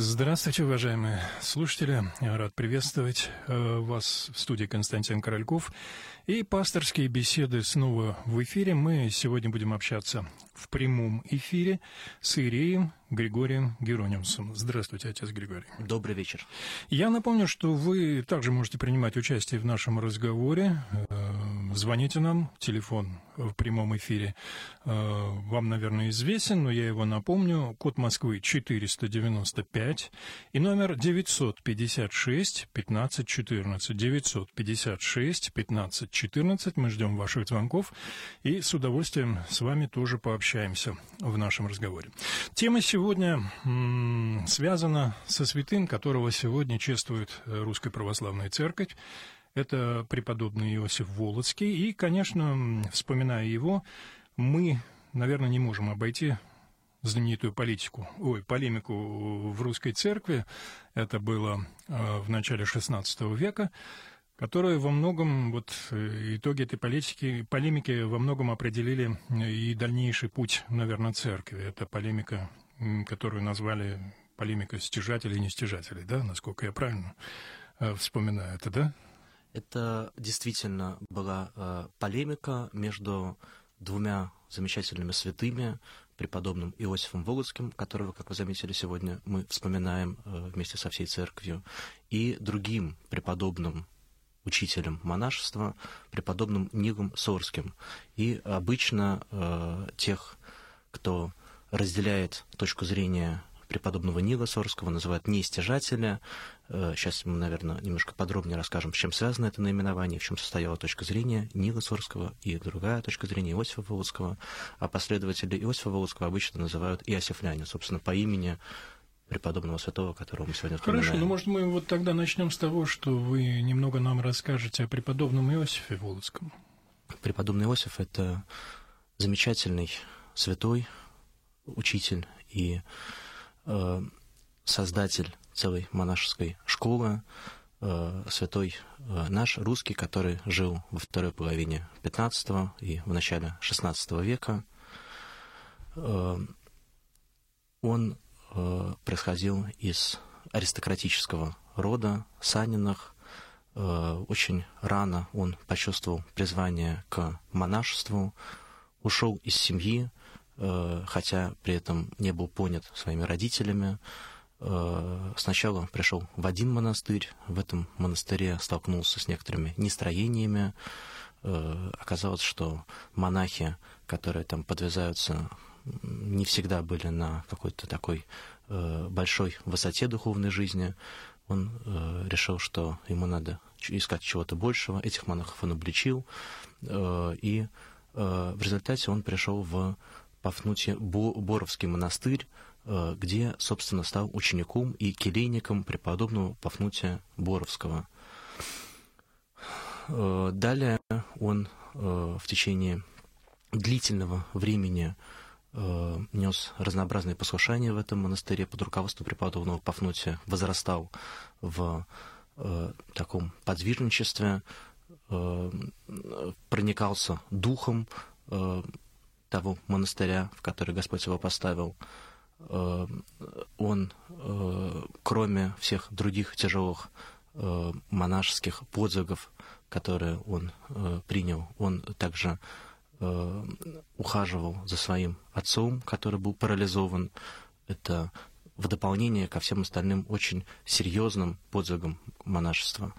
Здравствуйте, уважаемые слушатели. Рад приветствовать э, вас в студии Константин Корольков. И пасторские беседы снова в эфире. Мы сегодня будем общаться в прямом эфире с Иереем Григорием Геронимсом. Здравствуйте, отец Григорий. Добрый вечер. Я напомню, что вы также можете принимать участие в нашем разговоре. Э, звоните нам, телефон в прямом эфире э, вам, наверное, известен, но я его напомню. Код Москвы 495 и номер 956 1514. 956 1514. Мы ждем ваших звонков и с удовольствием с вами тоже пообщаемся в нашем разговоре. Тема сегодня связано со святым, которого сегодня чествует э, Русская Православная Церковь. Это преподобный Иосиф Волоцкий. И, конечно, вспоминая его, мы, наверное, не можем обойти знаменитую политику, ой, полемику в русской церкви. Это было э, в начале XVI века которая во многом, вот э, итоги этой политики, полемики во многом определили и дальнейший путь, наверное, церкви. Это полемика которую назвали полемика стяжателей и нестяжателей, да, насколько я правильно э, вспоминаю это, да? Это действительно была э, полемика между двумя замечательными святыми, преподобным Иосифом Володским, которого, как вы заметили сегодня, мы вспоминаем э, вместе со всей церковью, и другим преподобным учителем монашества, преподобным Нилом Сорским. И обычно э, тех, кто разделяет точку зрения преподобного Нила Сорского, называют неистяжателя. Сейчас э, мы, наверное, немножко подробнее расскажем, с чем связано это наименование, в чем состояла точка зрения Нила Сорского и другая точка зрения Иосифа Володского. А последователи Иосифа Володского обычно называют Иосифляне, собственно, по имени преподобного святого, которого мы сегодня вспоминаем. Хорошо, ну, может, мы вот тогда начнем с того, что вы немного нам расскажете о преподобном Иосифе Володском. Преподобный Иосиф – это замечательный святой, учитель и э, создатель целой монашеской школы, э, святой э, наш русский, который жил во второй половине XV и в начале XVI века. Он происходил из аристократического рода Саниных. Э, очень рано он почувствовал призвание к монашеству, ушел из семьи, хотя при этом не был понят своими родителями. Э, сначала пришел в один монастырь, в этом монастыре столкнулся с некоторыми нестроениями. Э, оказалось, что монахи, которые там подвязаются, не всегда были на какой-то такой большой высоте духовной жизни. Он решил, что ему надо искать чего-то большего. Этих монахов он обличил, и в результате он пришел в Пафнутий Боровский монастырь, э, где, собственно, стал учеником и келейником преподобного Пафнутия Боровского. Э, далее он э, в течение длительного времени нес разнообразные послушания в этом монастыре под руководством преподобного Пафнутия, возрастал в таком подвижничестве, проникался духом, того монастыря, в который Господь его поставил, э, он, э, кроме всех других тяжелых э, монашеских подвигов, которые он принял, он также ухаживал за своим отцом, который был парализован. Это в дополнение ко всем остальным очень серьезным подвигам монашества.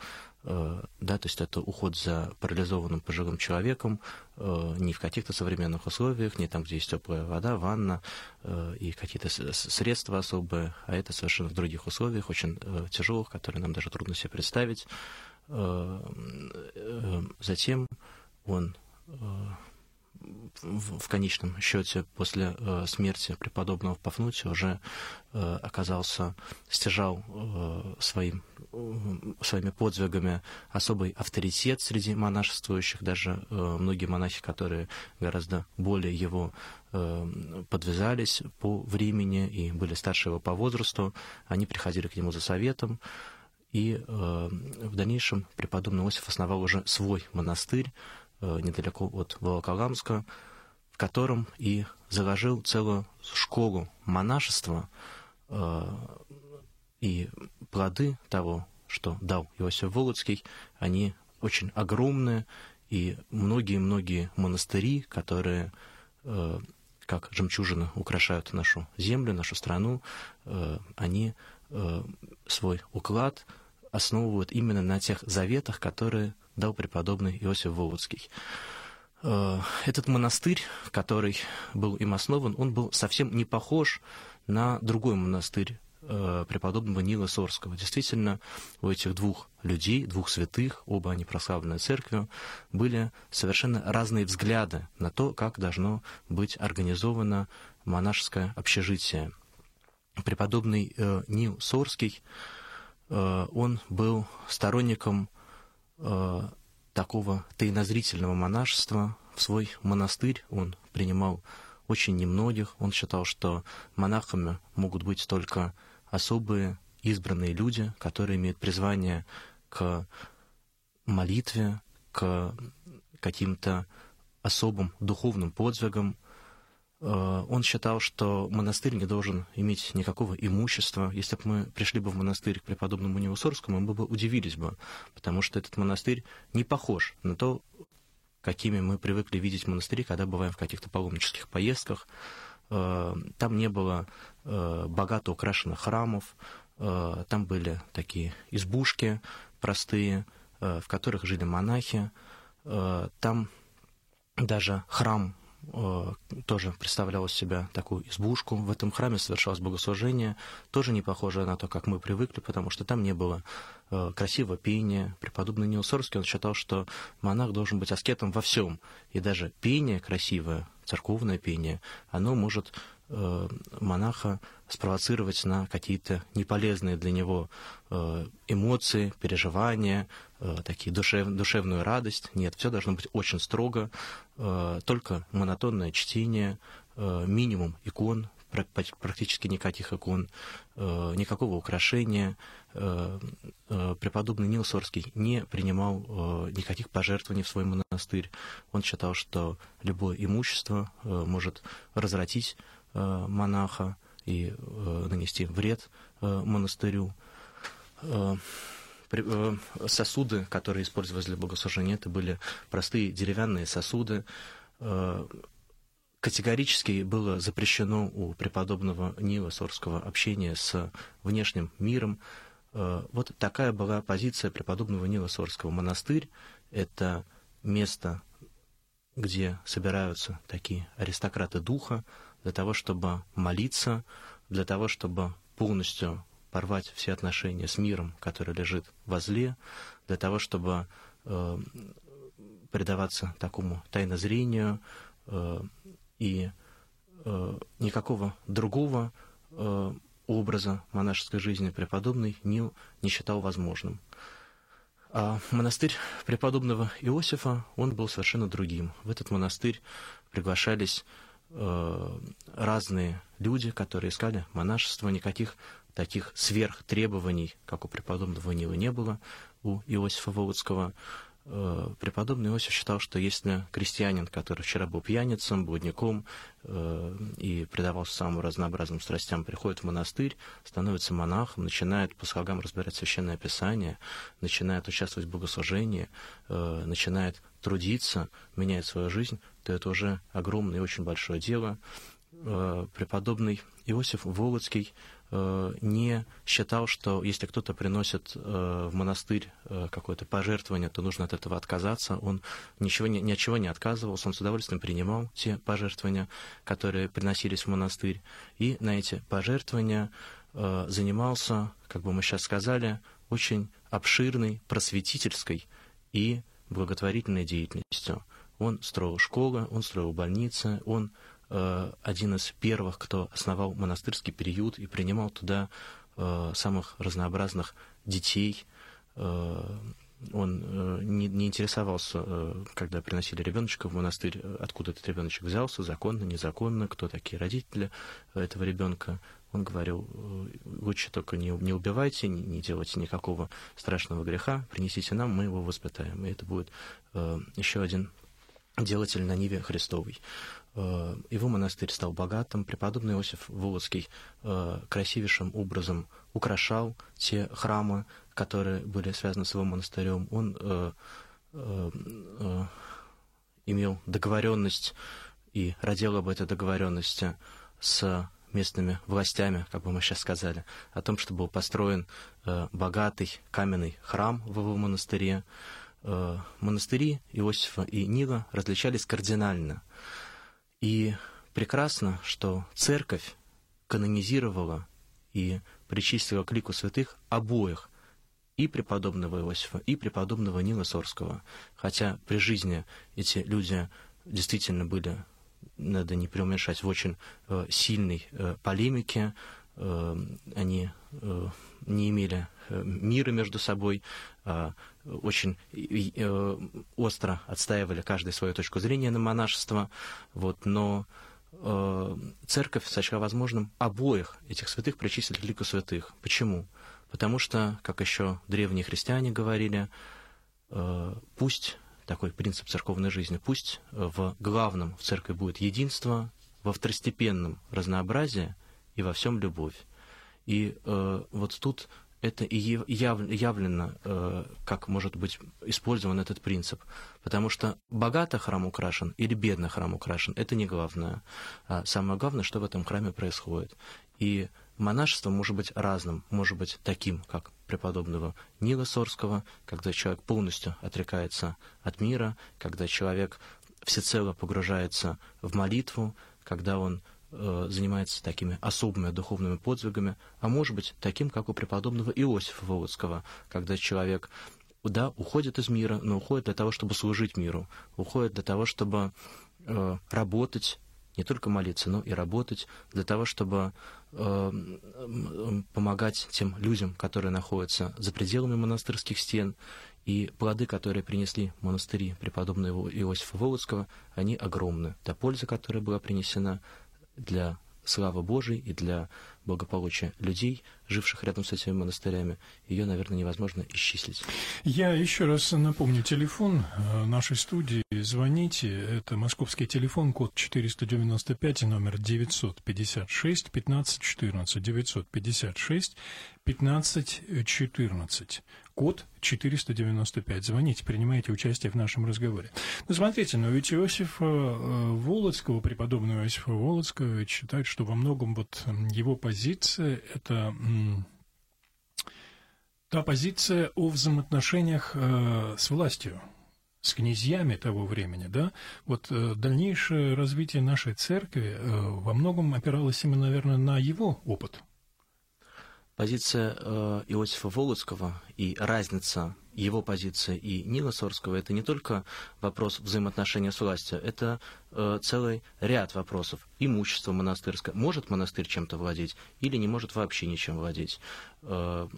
Э, да, то есть это уход за парализованным пожилым человеком э, не в каких-то современных условиях, не там, где есть теплая вода, ванна э, и какие-то средства особые, а это совершенно в других условиях, очень тяжелых, которые нам даже трудно себе представить. Затем он в, конечном счете после э, смерти преподобного Пафнутия уже э, оказался, стяжал э, своим, своими подвигами особый авторитет среди монашествующих, даже многие монахи, которые гораздо более его подвязались по времени и были старше его по возрасту, они приходили к нему за советом, и в дальнейшем преподобный Иосиф основал уже свой монастырь, недалеко от Волоколамска, в котором и заложил целую школу монашества, э, и плоды того, что дал Иосиф Володский, они очень огромные, и многие-многие монастыри, которые э, как жемчужины украшают нашу землю, нашу страну, э, они э, свой уклад основывают именно на тех заветах, которые дал преподобный Иосиф Володский. Этот монастырь, который был им основан, он был совсем не похож на другой монастырь э, преподобного Нила Сорского. Действительно, у этих двух людей, двух святых, оба они прославлены церковью, были совершенно разные взгляды на то, как должно быть организовано монашеское общежитие. Преподобный э, Нил Сорский, э, он был сторонником э, такого тайнозрительного монашества. В свой монастырь он принимал очень немногих. Он считал, что монахами могут быть только особые избранные люди, которые имеют призвание к молитве, к каким-то особым духовным подвигам. Э, он считал, что монастырь не должен иметь никакого имущества. Если бы мы пришли бы в монастырь к преподобному Неусорскому, мы бы удивились бы, потому что этот монастырь не похож на то, какими мы привыкли видеть монастыри, когда бываем в каких-то паломнических поездках. Э, там не было э, богато украшенных храмов, там были такие избушки простые, в которых жили монахи. Там даже храм тоже представлял из себя такую избушку. В этом храме совершалось богослужение, тоже не похожее на то, как мы привыкли, потому что там не было э, красивого пения. Преподобный Нил Сорский, он считал, что монах должен быть аскетом во всем. И даже пение красивое, церковное пение, оно может Э, монаха спровоцировать на какие-то неполезные для него э, эмоции, переживания, э, такие душев, душевную радость. Нет, все должно быть очень строго, только монотонное чтение, минимум икон, практически никаких икон, никакого украшения. Преподобный Нил Сорский не принимал никаких пожертвований в свой монастырь. Он считал, что любое имущество может развратить Э, монаха и э, нанести вред э, монастырю. Сосуды, которые использовались для богослужения, это были простые деревянные сосуды. Категорически было запрещено у преподобного Нила Сорского общение с внешним миром. Вот такая была позиция преподобного Нила Сорского. Монастырь — это место, где собираются такие аристократы духа, для того, чтобы молиться, для того, чтобы полностью порвать все отношения с миром, который лежит возле, для того, чтобы э, предаваться такому тайнозрению э, и э, никакого другого э, образа монашеской жизни преподобный Нил не считал возможным. А монастырь преподобного Иосифа, он был совершенно другим. В этот монастырь приглашались Э, разные люди, которые искали монашество, никаких таких сверхтребований, как у преподобного Нила, не было у Иосифа Володского. Э, преподобный Иосиф считал, что если крестьянин, который вчера был пьяницем, блудником э, и предавался самым разнообразным страстям, приходит в монастырь, становится монахом, начинает по слогам разбирать священное писание, начинает участвовать в богослужении, начинает трудиться, меняет свою жизнь, то это уже огромное и очень большое дело. Э, преподобный Иосиф Володский э, не считал, что если кто-то приносит э, в монастырь какое-то пожертвование, то нужно от этого отказаться. Он ничего, ни от чего не отказывался, он с удовольствием принимал те пожертвования, которые приносились в монастырь. И на эти пожертвования занимался, как бы мы сейчас сказали, очень обширной просветительской и благотворительной деятельностью. Он строил школы, он строил больницы, он э, один из первых, кто основал монастырский приют и принимал туда э, самых разнообразных детей. Э, он э, не, не интересовался, э, когда приносили ребеночка в монастырь, откуда этот ребеночек взялся, законно, незаконно, кто такие родители этого ребенка. Он говорил, «Э, лучше только не, не убивайте, не, не делайте никакого страшного греха, принесите нам, мы его воспитаем. И это будет э, еще один делатель на Ниве Христовой. Э, его монастырь стал богатым. Преподобный Иосиф Володский э, красивейшим образом украшал те храмы, которые были связаны с его монастырем. Он э, имел договоренность и родил об этой договоренности с местными властями, как бы мы сейчас сказали, о том, что был построен богатый каменный храм в его монастыре. монастыри Иосифа и Нила различались кардинально. И прекрасно, что церковь канонизировала и причислила к лику святых обоих, и преподобного Иосифа, и преподобного Нила Сорского. Хотя при жизни эти люди действительно были, надо не преуменьшать, в очень э, сильной э, полемике, э, они э, не имели э, мира между собой, э, очень э, остро отстаивали каждый свою точку зрения на монашество, вот, но э, церковь сочла возможным обоих этих святых причислить к лику святых. Почему? Потому что, как еще древние христиане говорили, э, пусть такой принцип церковной жизни, пусть в главном в церкви будет единство, во второстепенном разнообразие и во всем любовь. И э, вот тут это и яв, явлено, э, как может быть использован этот принцип. Потому что богато храм украшен или бедно храм украшен, это не главное. А самое главное, что в этом храме происходит. И монашество может быть разным, может быть таким, как преподобного Нила Сорского, когда человек полностью отрекается от мира, когда человек всецело погружается в молитву, когда он занимается такими особыми духовными подвигами, а может быть таким, как у преподобного Иосифа Володского, когда человек да, уходит из мира, но уходит для того, чтобы служить миру, уходит для того, чтобы э, работать, не только молиться, но и работать, для того, чтобы э, помогать тем людям, которые находятся за пределами монастырских стен. И плоды, которые принесли монастыри преподобного Иосифа Володского, они огромны. Та польза, которая была принесена для славы Божией и для благополучия людей, живших рядом с этими монастырями, ее, наверное, невозможно исчислить. Я еще раз напомню телефон э, нашей студии. Звоните. Это московский телефон, код 495 номер 956 1514. 956 1514 код 495. Звоните, принимайте участие в нашем разговоре. Ну, смотрите, но ведь Иосифа э, Володского, преподобного Иосифа Володского, считает, что во многом вот его позиция – это та позиция о взаимоотношениях э, с властью, с князьями того времени, да, вот э, дальнейшее развитие нашей церкви во многом опиралось именно, наверное, на его опыт – Позиция э, Иосифа Володского и разница его позиции и Нила Сорского – это не только вопрос взаимоотношения с властью, это э, целый ряд вопросов. Имущество монастырское. Может монастырь чем-то владеть или не может вообще ничем владеть? Э,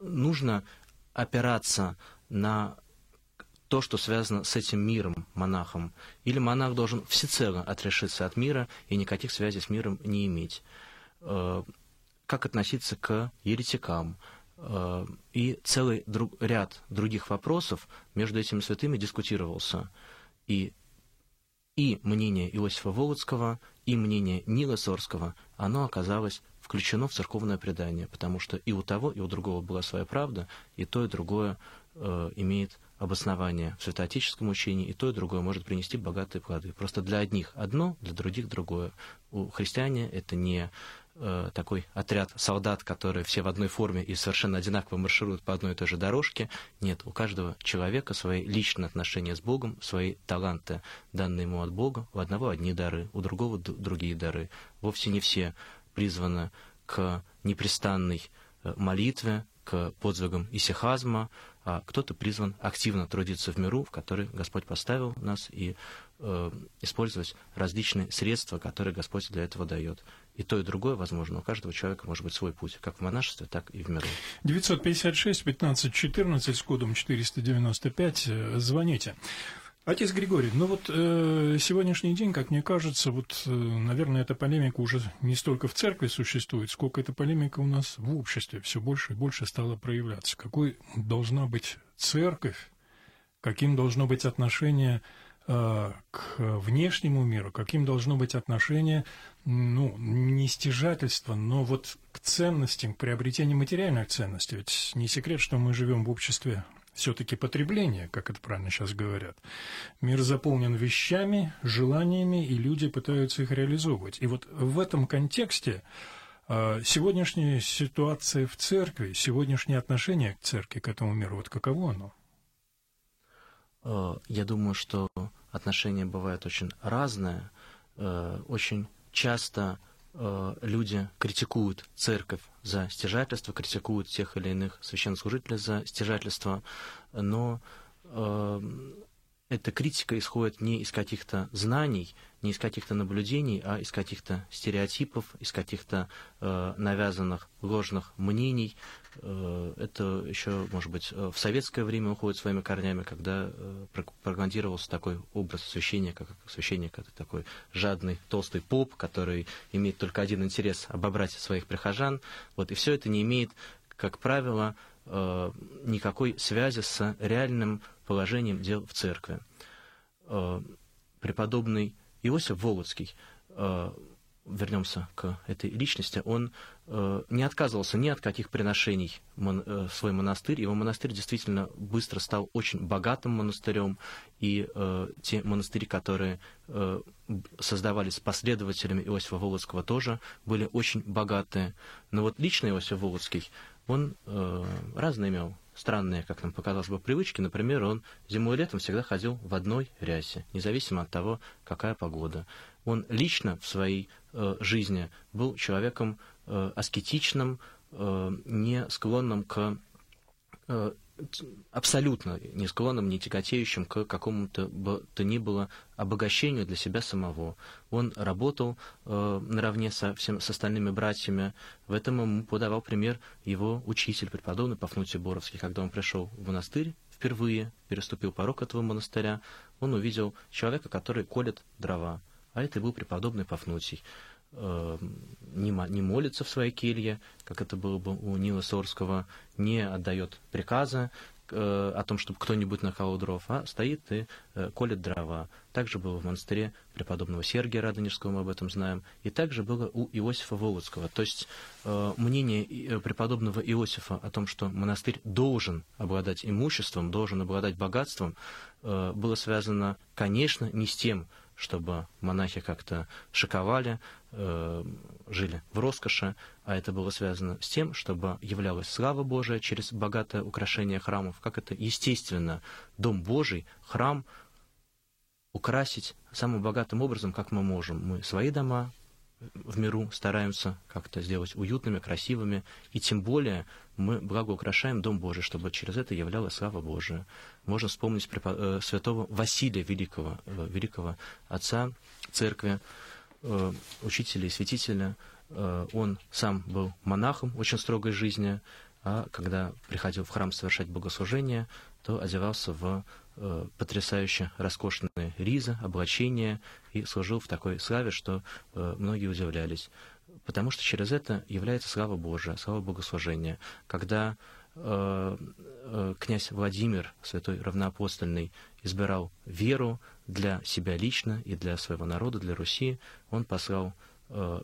нужно опираться на то, что связано с этим миром, монахом. Или монах должен всецело отрешиться от мира и никаких связей с миром не иметь как относиться к еретикам, э, и целый друг, ряд других вопросов между этими святыми дискутировался. И, и мнение Иосифа Володского, и мнение Нила Сорского, оно оказалось включено в церковное предание, потому что и у того, и у другого была своя правда, и то, и другое э, имеет обоснование в святоотеческом учении, и то, и другое может принести богатые плоды. Просто для одних одно, для других другое. У христиане это не Э, такой отряд солдат, которые все в одной форме и совершенно одинаково маршируют по одной и той же дорожке. Нет, у каждого человека свои личные отношения с Богом, свои таланты, данные ему от Бога. У одного одни дары, у другого другие дары. Вовсе не все призваны к непрестанной э, молитве, к подвигам исихазма, а кто-то призван активно трудиться в миру, в который Господь поставил нас, и э, использовать различные средства, которые Господь для этого дает и то, и другое возможно. У каждого человека может быть свой путь, как в монашестве, так и в миру. 956 15 14 с кодом 495. Э, звоните. Отец Григорий, ну вот э, сегодняшний день, как мне кажется, вот, э, наверное, эта полемика уже не столько в церкви существует, сколько эта полемика у нас в обществе все больше и больше стала проявляться. Какой должна быть церковь, каким должно быть отношение к внешнему миру, каким должно быть отношение, ну, не стяжательства, но вот к ценностям, к приобретению материальных ценностей. Ведь не секрет, что мы живем в обществе все-таки потребления, как это правильно сейчас говорят. Мир заполнен вещами, желаниями, и люди пытаются их реализовывать. И вот в этом контексте а, сегодняшняя ситуация в церкви, сегодняшнее отношение к церкви, к этому миру, вот каково оно? А, я думаю, что отношение бывает очень разное. А, очень часто люди критикуют церковь за стяжательство, критикуют тех или иных священнослужителей за стяжательство, но эта критика исходит не из каких-то знаний, не из каких-то наблюдений, а из каких-то стереотипов, из каких-то э, навязанных ложных мнений. Э, это еще, может быть, в советское время уходит своими корнями, когда э, пропагандировался такой образ священника, как священник это такой жадный, толстый поп, который имеет только один интерес – обобрать своих прихожан. Вот, и все это не имеет, как правило, э, никакой связи с реальным положением дел в церкви. Э, преподобный Иосиф Володский, э, вернемся к этой личности, он э, не отказывался ни от каких приношений в свой монастырь. Его монастырь действительно быстро стал очень богатым монастырем, и те монастыри, которые создавались последователями Иосифа Володского, тоже были очень богатые. Но вот лично Иосиф Володский, он разные имел странные, как нам показалось бы, привычки. Например, он зимой и летом всегда ходил в одной рясе, независимо от того, какая погода. Он лично в своей э, жизни был человеком э, аскетичным, э, не склонным к э, абсолютно не склонным, не тяготеющим к какому-то то ни было обогащению для себя самого. Он работал э, наравне со, всем, с остальными братьями. В этом ему подавал пример его учитель, преподобный Пафнутий Боровский. Когда он пришел в монастырь впервые, переступил порог этого монастыря, он увидел человека, который колет дрова. А это был преподобный Пафнутий. Э, не, молится в своей келье, как это было бы у Нила Сорского, не отдает приказа э, о том, чтобы кто-нибудь наколол дров, а стоит и э, колет дрова. Также было в монастыре преподобного Сергия Радонежского, мы об этом знаем, и также было у Иосифа Володского. То есть мнение преподобного Иосифа о том, что монастырь должен обладать имуществом, должен обладать богатством, было связано, конечно, не с тем, чтобы монахи как-то шиковали, э, жили в роскоши, а это было связано с тем, чтобы являлась слава Божия через богатое украшение храмов, как это естественно, Дом Божий, храм украсить самым богатым образом, как мы можем. Мы свои дома в миру стараемся как-то сделать уютными, красивыми, и тем более мы благоукрашаем Дом Божий, чтобы через это являлась слава Божия. Можно вспомнить э, святого Василия Великого, э, великого отца церкви, э, учителя и святителя. Он сам был монахом очень строгой жизни, а когда приходил в храм совершать богослужение, то одевался в потрясающе роскошные ризы, облачения и служил в такой славе, что э, многие удивлялись. Потому что через это является слава Божия, слава богослужения. Когда э, э, князь Владимир, святой равноапостольный, избирал веру для себя лично и для своего народа, для Руси, он послал э,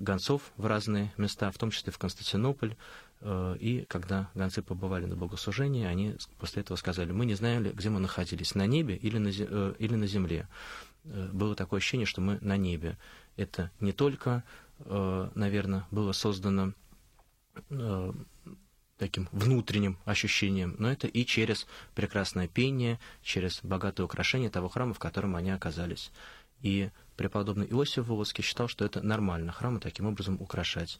гонцов в разные места, в том числе в Константинополь, Э, и когда гонцы побывали на богослужении, они после этого сказали, мы не знали, где мы находились, на небе или на, э, или на земле. Э, было такое ощущение, что мы на небе. Это не только, наверное, было создано таким внутренним ощущением, но это и через прекрасное пение, через богатое украшение того храма, в котором они оказались. И преподобный Иосиф Волоцкий считал, что это нормально, храмы таким образом украшать.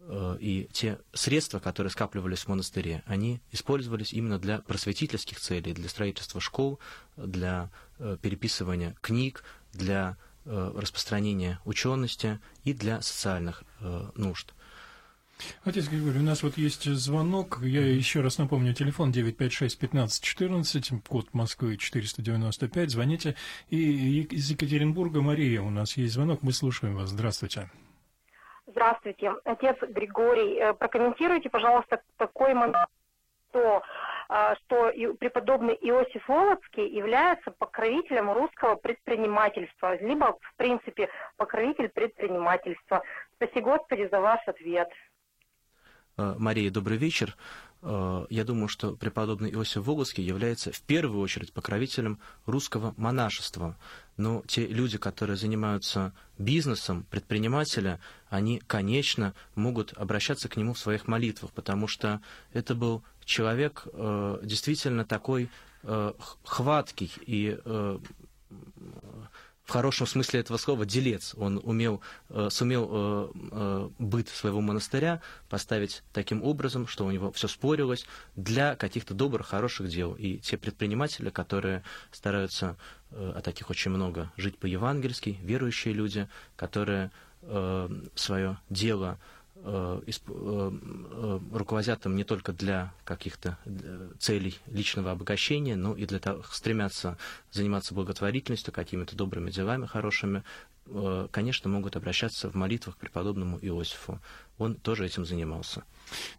Э, и те средства, которые скапливались в монастыре, они использовались именно для просветительских целей, для строительства школ, для э, переписывания книг, для э, распространения учености и для социальных нужд. Отец Григорий, у нас вот есть звонок. Я еще раз напомню, телефон 956-1514, код Москвы 495. Звоните. И из Екатеринбурга Мария у нас есть звонок. Мы слушаем вас. Здравствуйте. Здравствуйте. Отец Григорий, э, прокомментируйте, пожалуйста, такой момент, что а, что преподобный Иосиф Волоцкий является покровителем русского предпринимательства, либо, в принципе, покровитель предпринимательства. Спасибо, Господи, за ваш ответ. Э, Мария, добрый вечер. Э, я думаю, что преподобный Иосиф Волоцкий является в первую очередь покровителем русского монашества. Но те люди, которые занимаются бизнесом, предприниматели, они, конечно, могут обращаться к нему в своих молитвах, потому что это был человек э, действительно такой хваткий и в хорошем смысле этого слова делец. Он умел, э, сумел э, э, быт своего монастыря поставить таким образом, что у него все спорилось для каких-то добрых, хороших дел. И те предприниматели, которые стараются, а таких очень много, жить по-евангельски, верующие люди, которые свое дело руководят им не только для каких-то целей личного обогащения, но и для того, стремятся заниматься благотворительностью, какими-то добрыми делами хорошими, конечно, могут обращаться в молитвах к преподобному Иосифу. Он тоже этим занимался.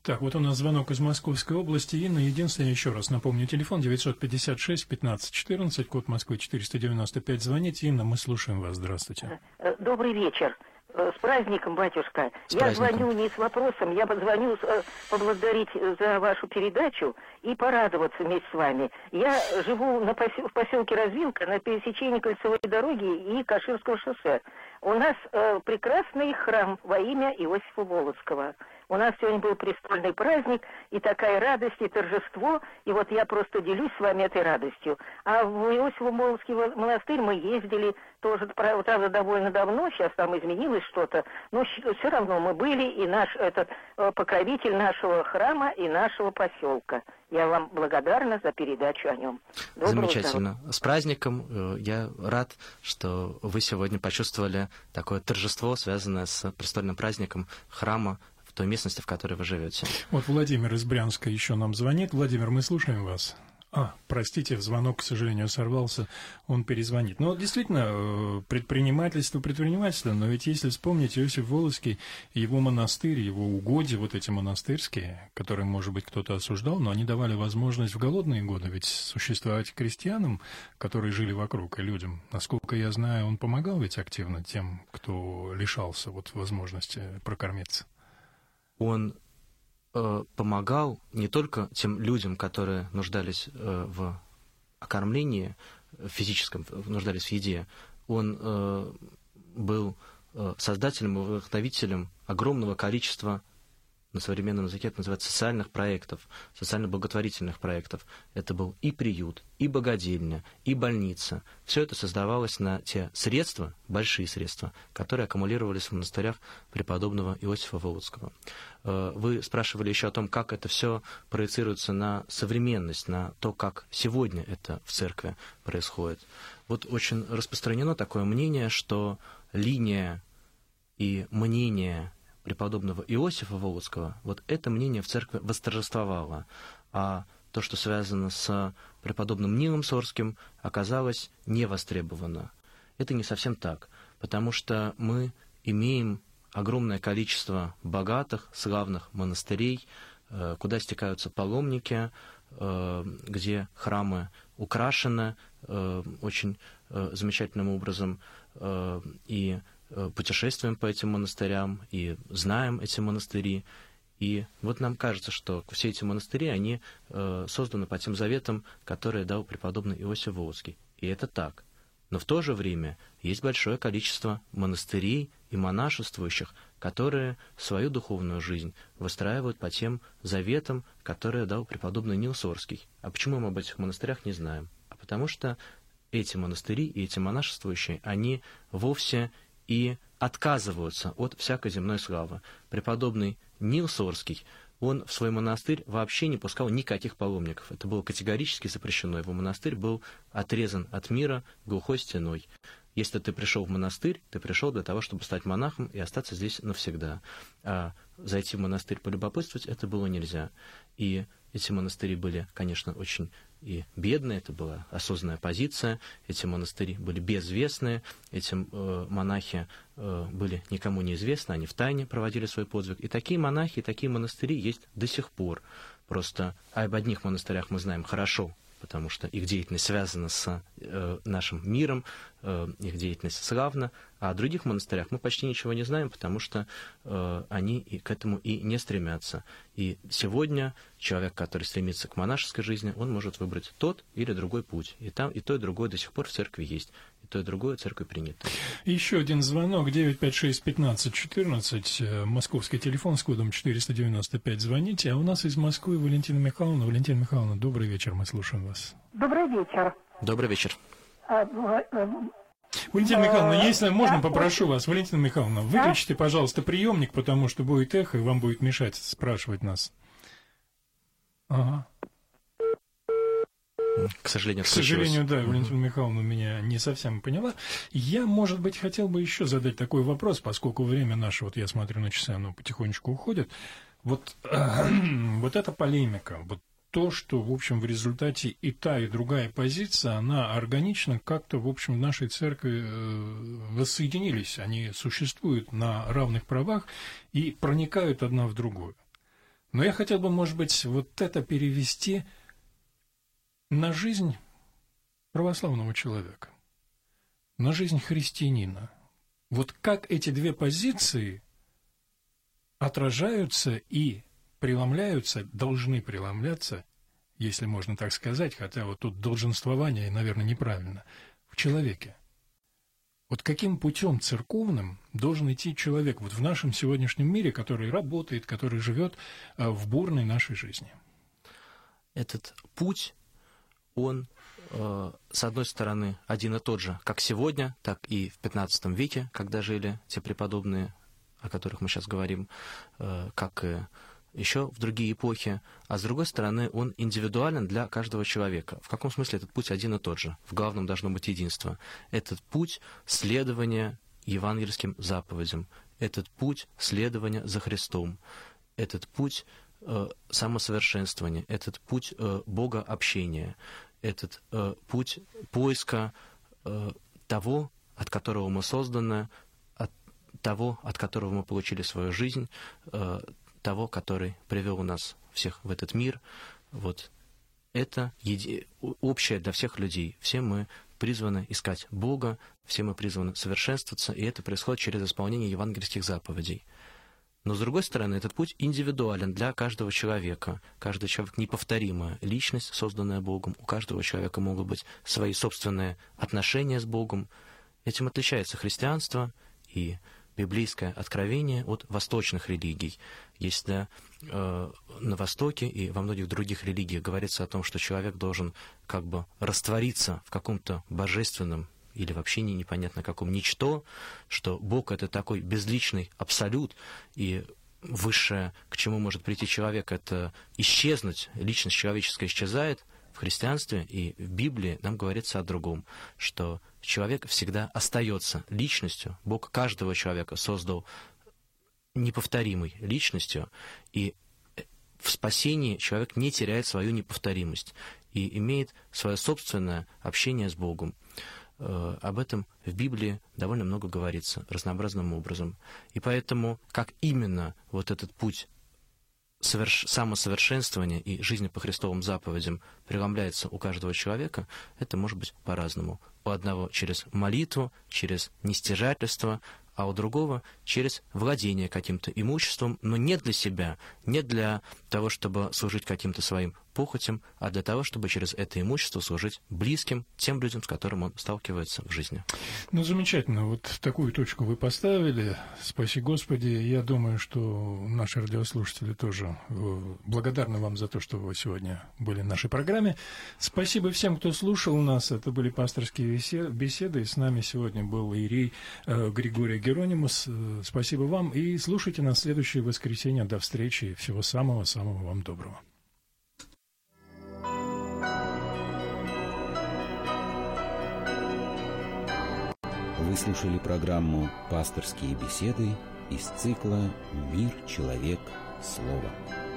Так, вот у нас звонок из Московской области. Инна, единственное, еще раз напомню, телефон 956-15-14, код Москвы 495. Звоните, Инна, мы слушаем вас. Здравствуйте. Добрый вечер. Э, с праздником, батюшка. С я праздником. звоню не с вопросом, я позвоню э, поблагодарить за вашу передачу и порадоваться вместе с вами. Я живу на посел, в поселке Развилка на пересечении кольцевой дороги и Каширского шоссе. У нас э, прекрасный храм во имя Иосифа Волоцкого. У нас сегодня был престольный праздник, и такая радость, и торжество, и вот я просто делюсь с вами этой радостью. А в Иосифо-Моловский монастырь мы ездили тоже, правда, довольно давно, сейчас там изменилось что-то, но все равно мы были, и наш этот э, покровитель нашего храма и нашего поселка. Я вам благодарна за передачу о нем. Доброго Замечательно. Здоровья. С праздником. Э, я рад, что вы сегодня почувствовали такое торжество, связанное с престольным праздником храма в той местности, в которой вы живете. Вот Владимир из Брянска еще нам звонит. Владимир, мы слушаем вас. А, простите, звонок, к сожалению, сорвался, он перезвонит. Но действительно, э, предпринимательство, предпринимательство, но ведь если вспомнить Иосиф Волоский, его монастырь, его угодья, вот эти монастырские, которые, может быть, кто-то осуждал, но они давали возможность в голодные годы ведь существовать крестьянам, которые жили вокруг, и людям. Насколько я знаю, он помогал ведь активно тем, кто лишался вот возможности прокормиться он э, помогал не только тем людям, которые нуждались э, в окормлении физическом, нуждались в еде, он э, был э, создателем и вдохновителем огромного количества на современном языке это называется социальных проектов, социально-благотворительных проектов. Это был и приют, и богадельня, и больница. Все это создавалось на те средства, большие средства, которые аккумулировались в монастырях преподобного Иосифа Володского. Э, вы спрашивали еще о том, как это все проецируется на современность, на то, как сегодня это в церкви происходит. Вот очень распространено такое мнение, что линия и мнение преподобного Иосифа Володского, вот это мнение в церкви восторжествовало, а то, что связано с преподобным Нилом Сорским, оказалось не востребовано. Это не совсем так, потому что мы имеем огромное количество богатых, славных монастырей, э, куда стекаются паломники, э, где храмы украшены э, очень замечательным образом, и путешествуем по этим монастырям и знаем эти монастыри. И вот нам кажется, что все эти монастыри, они э, созданы по тем заветам, которые дал преподобный Иосиф Волоцкий. И это так. Но в то же время есть большое количество монастырей и монашествующих, которые свою духовную жизнь выстраивают по тем заветам, которые дал преподобный Нил Сорский. А почему мы об этих монастырях не знаем? А потому что эти монастыри и эти монашествующие, они вовсе и отказываются от всякой земной славы. Преподобный Нил Сорский, он в свой монастырь вообще не пускал никаких паломников. Это было категорически запрещено. Его монастырь был отрезан от мира глухой стеной. Если ты пришел в монастырь, ты пришел для того, чтобы стать монахом и остаться здесь навсегда. А зайти в монастырь полюбопытствовать это было нельзя. И эти монастыри были, конечно, очень и бедные, это была осознанная позиция, эти монастыри были безвестные, эти э, монахи э, были никому неизвестны, они в тайне проводили свой подвиг. И такие монахи, и такие монастыри есть до сих пор. Просто об одних монастырях мы знаем хорошо, потому что их деятельность связана с э, нашим миром, э, их деятельность славна, а о других монастырях мы почти ничего не знаем, потому что э, они и к этому и не стремятся. И сегодня человек, который стремится к монашеской жизни, он может выбрать тот или другой путь. И там и то, и другое до сих пор в церкви есть. То, и другое церковь принято. Еще один звонок 956-1514, э, московский телефон с кодом 495. Звоните. А у нас из Москвы Валентина Михайловна. Валентина Михайловна, добрый вечер, мы слушаем вас. Добрый вечер. Добрый вечер. А, э, Валентина Михайловна, если можно, попрошу вас, Валентина Михайловна, выключите, пожалуйста, приемник, потому что будет эхо, и вам будет мешать спрашивать нас. Ага. К сожалению, К сожалению, да, Валентина Михайловна меня не совсем поняла. Я, может быть, хотел бы еще задать такой вопрос, поскольку время наше, вот я смотрю на часы, оно потихонечку уходит. Вот, вот эта полемика, вот то, что, в общем, в результате и та, и другая позиция, она органично как-то, в общем, в нашей церкви э, воссоединились. Они существуют на равных правах и проникают одна в другую. Но я хотел бы, может быть, вот это перевести на жизнь православного человека, на жизнь христианина. Вот как эти две позиции отражаются и преломляются, должны преломляться, если можно так сказать, хотя вот тут долженствование, наверное, неправильно, в человеке. Вот каким путем церковным должен идти человек вот в нашем сегодняшнем мире, который работает, который живет э, в бурной нашей жизни? Этот путь, он, э, с одной стороны, один и тот же, как сегодня, так и в XV веке, когда жили те преподобные, о которых мы сейчас говорим, э, как и еще в другие эпохи, а с другой стороны, он индивидуален для каждого человека. В каком смысле этот путь один и тот же? В главном должно быть единство. Этот путь следования евангельским заповедям, этот путь следования за Христом, этот путь э, самосовершенствования, этот путь э, Бога общения, этот э, путь поиска э, того, от которого мы созданы, от того, от которого мы получили свою жизнь, э, того, который привел нас всех в этот мир. Вот это еди... общее для всех людей. Все мы призваны искать Бога, все мы призваны совершенствоваться, и это происходит через исполнение евангельских заповедей. Но, с другой стороны, этот путь индивидуален для каждого человека. Каждый человек неповторимая личность, созданная Богом. У каждого человека могут быть свои собственные отношения с Богом. Этим отличается христианство и библейское откровение от восточных религий. Если э, на Востоке и во многих других религиях говорится о том, что человек должен как бы раствориться в каком-то божественном или вообще не непонятно каком ничто, что Бог — это такой безличный абсолют, и высшее, к чему может прийти человек, это исчезнуть, личность человеческая исчезает, в христианстве и в Библии нам говорится о другом, что человек всегда остается личностью. Бог каждого человека создал неповторимой личностью, и в спасении человек не теряет свою неповторимость и имеет свое собственное общение с Богом. Э, об этом в Библии довольно много говорится разнообразным образом. И поэтому, как именно вот этот путь соверш... самосовершенствования и жизни по Христовым заповедям преломляется у каждого человека, это может быть по-разному. У одного через молитву, через нестяжательство, а у другого через владение каким-то имуществом, но не для себя, не для того, чтобы служить каким-то своим похотям, а для того, чтобы через это имущество служить близким, тем людям, с которым он сталкивается в жизни. Ну, замечательно. Вот такую точку вы поставили. Спаси Господи. Я думаю, что наши радиослушатели тоже э, благодарны вам за то, что вы сегодня были в нашей программе. Спасибо всем, кто слушал нас. Это были пасторские беседы. И с нами сегодня был Ирий э, Григорий Геронимус. Э, спасибо вам. И слушайте нас следующее воскресенье. До встречи. Всего самого-самого вам доброго. Вы слушали программу «Пасторские беседы» из цикла «Мир, человек, слово».